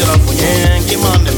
samage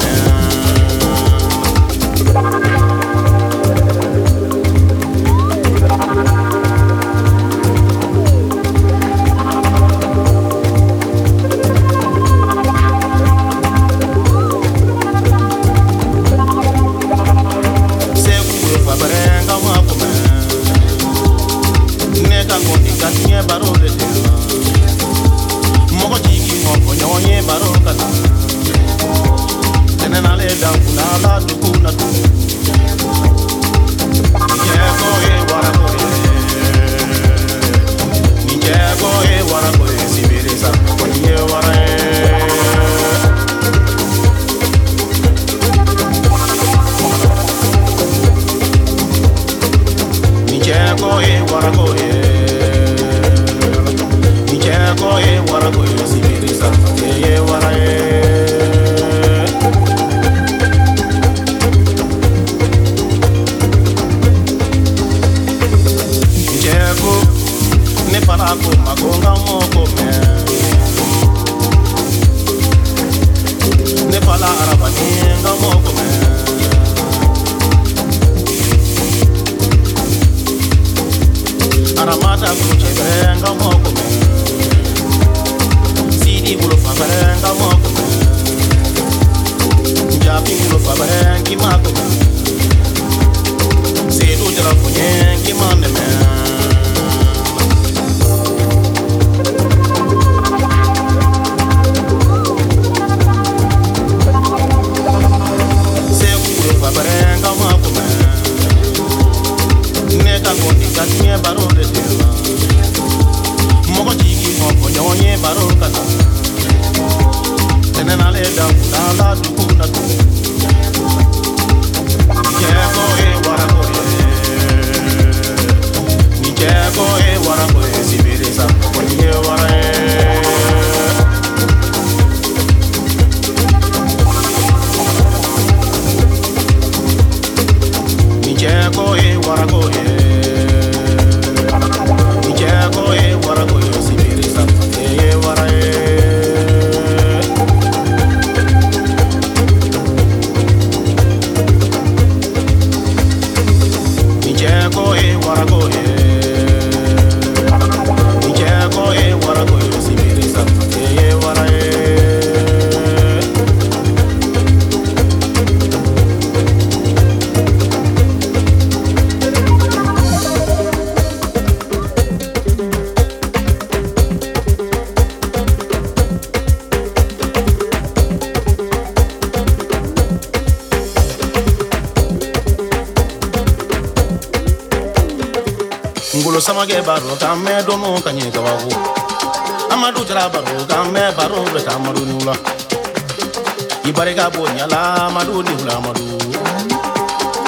ibare ka bonyala amadu nula amadu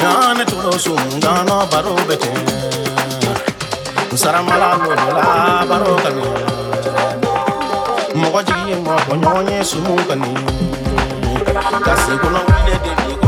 yane tulo sungano baro bete. Saramala lola baro kanye mɔgɔ jigi mɔ bɔɲɔgɔn ye sumu kani. Kasi kɔnɔ wuli de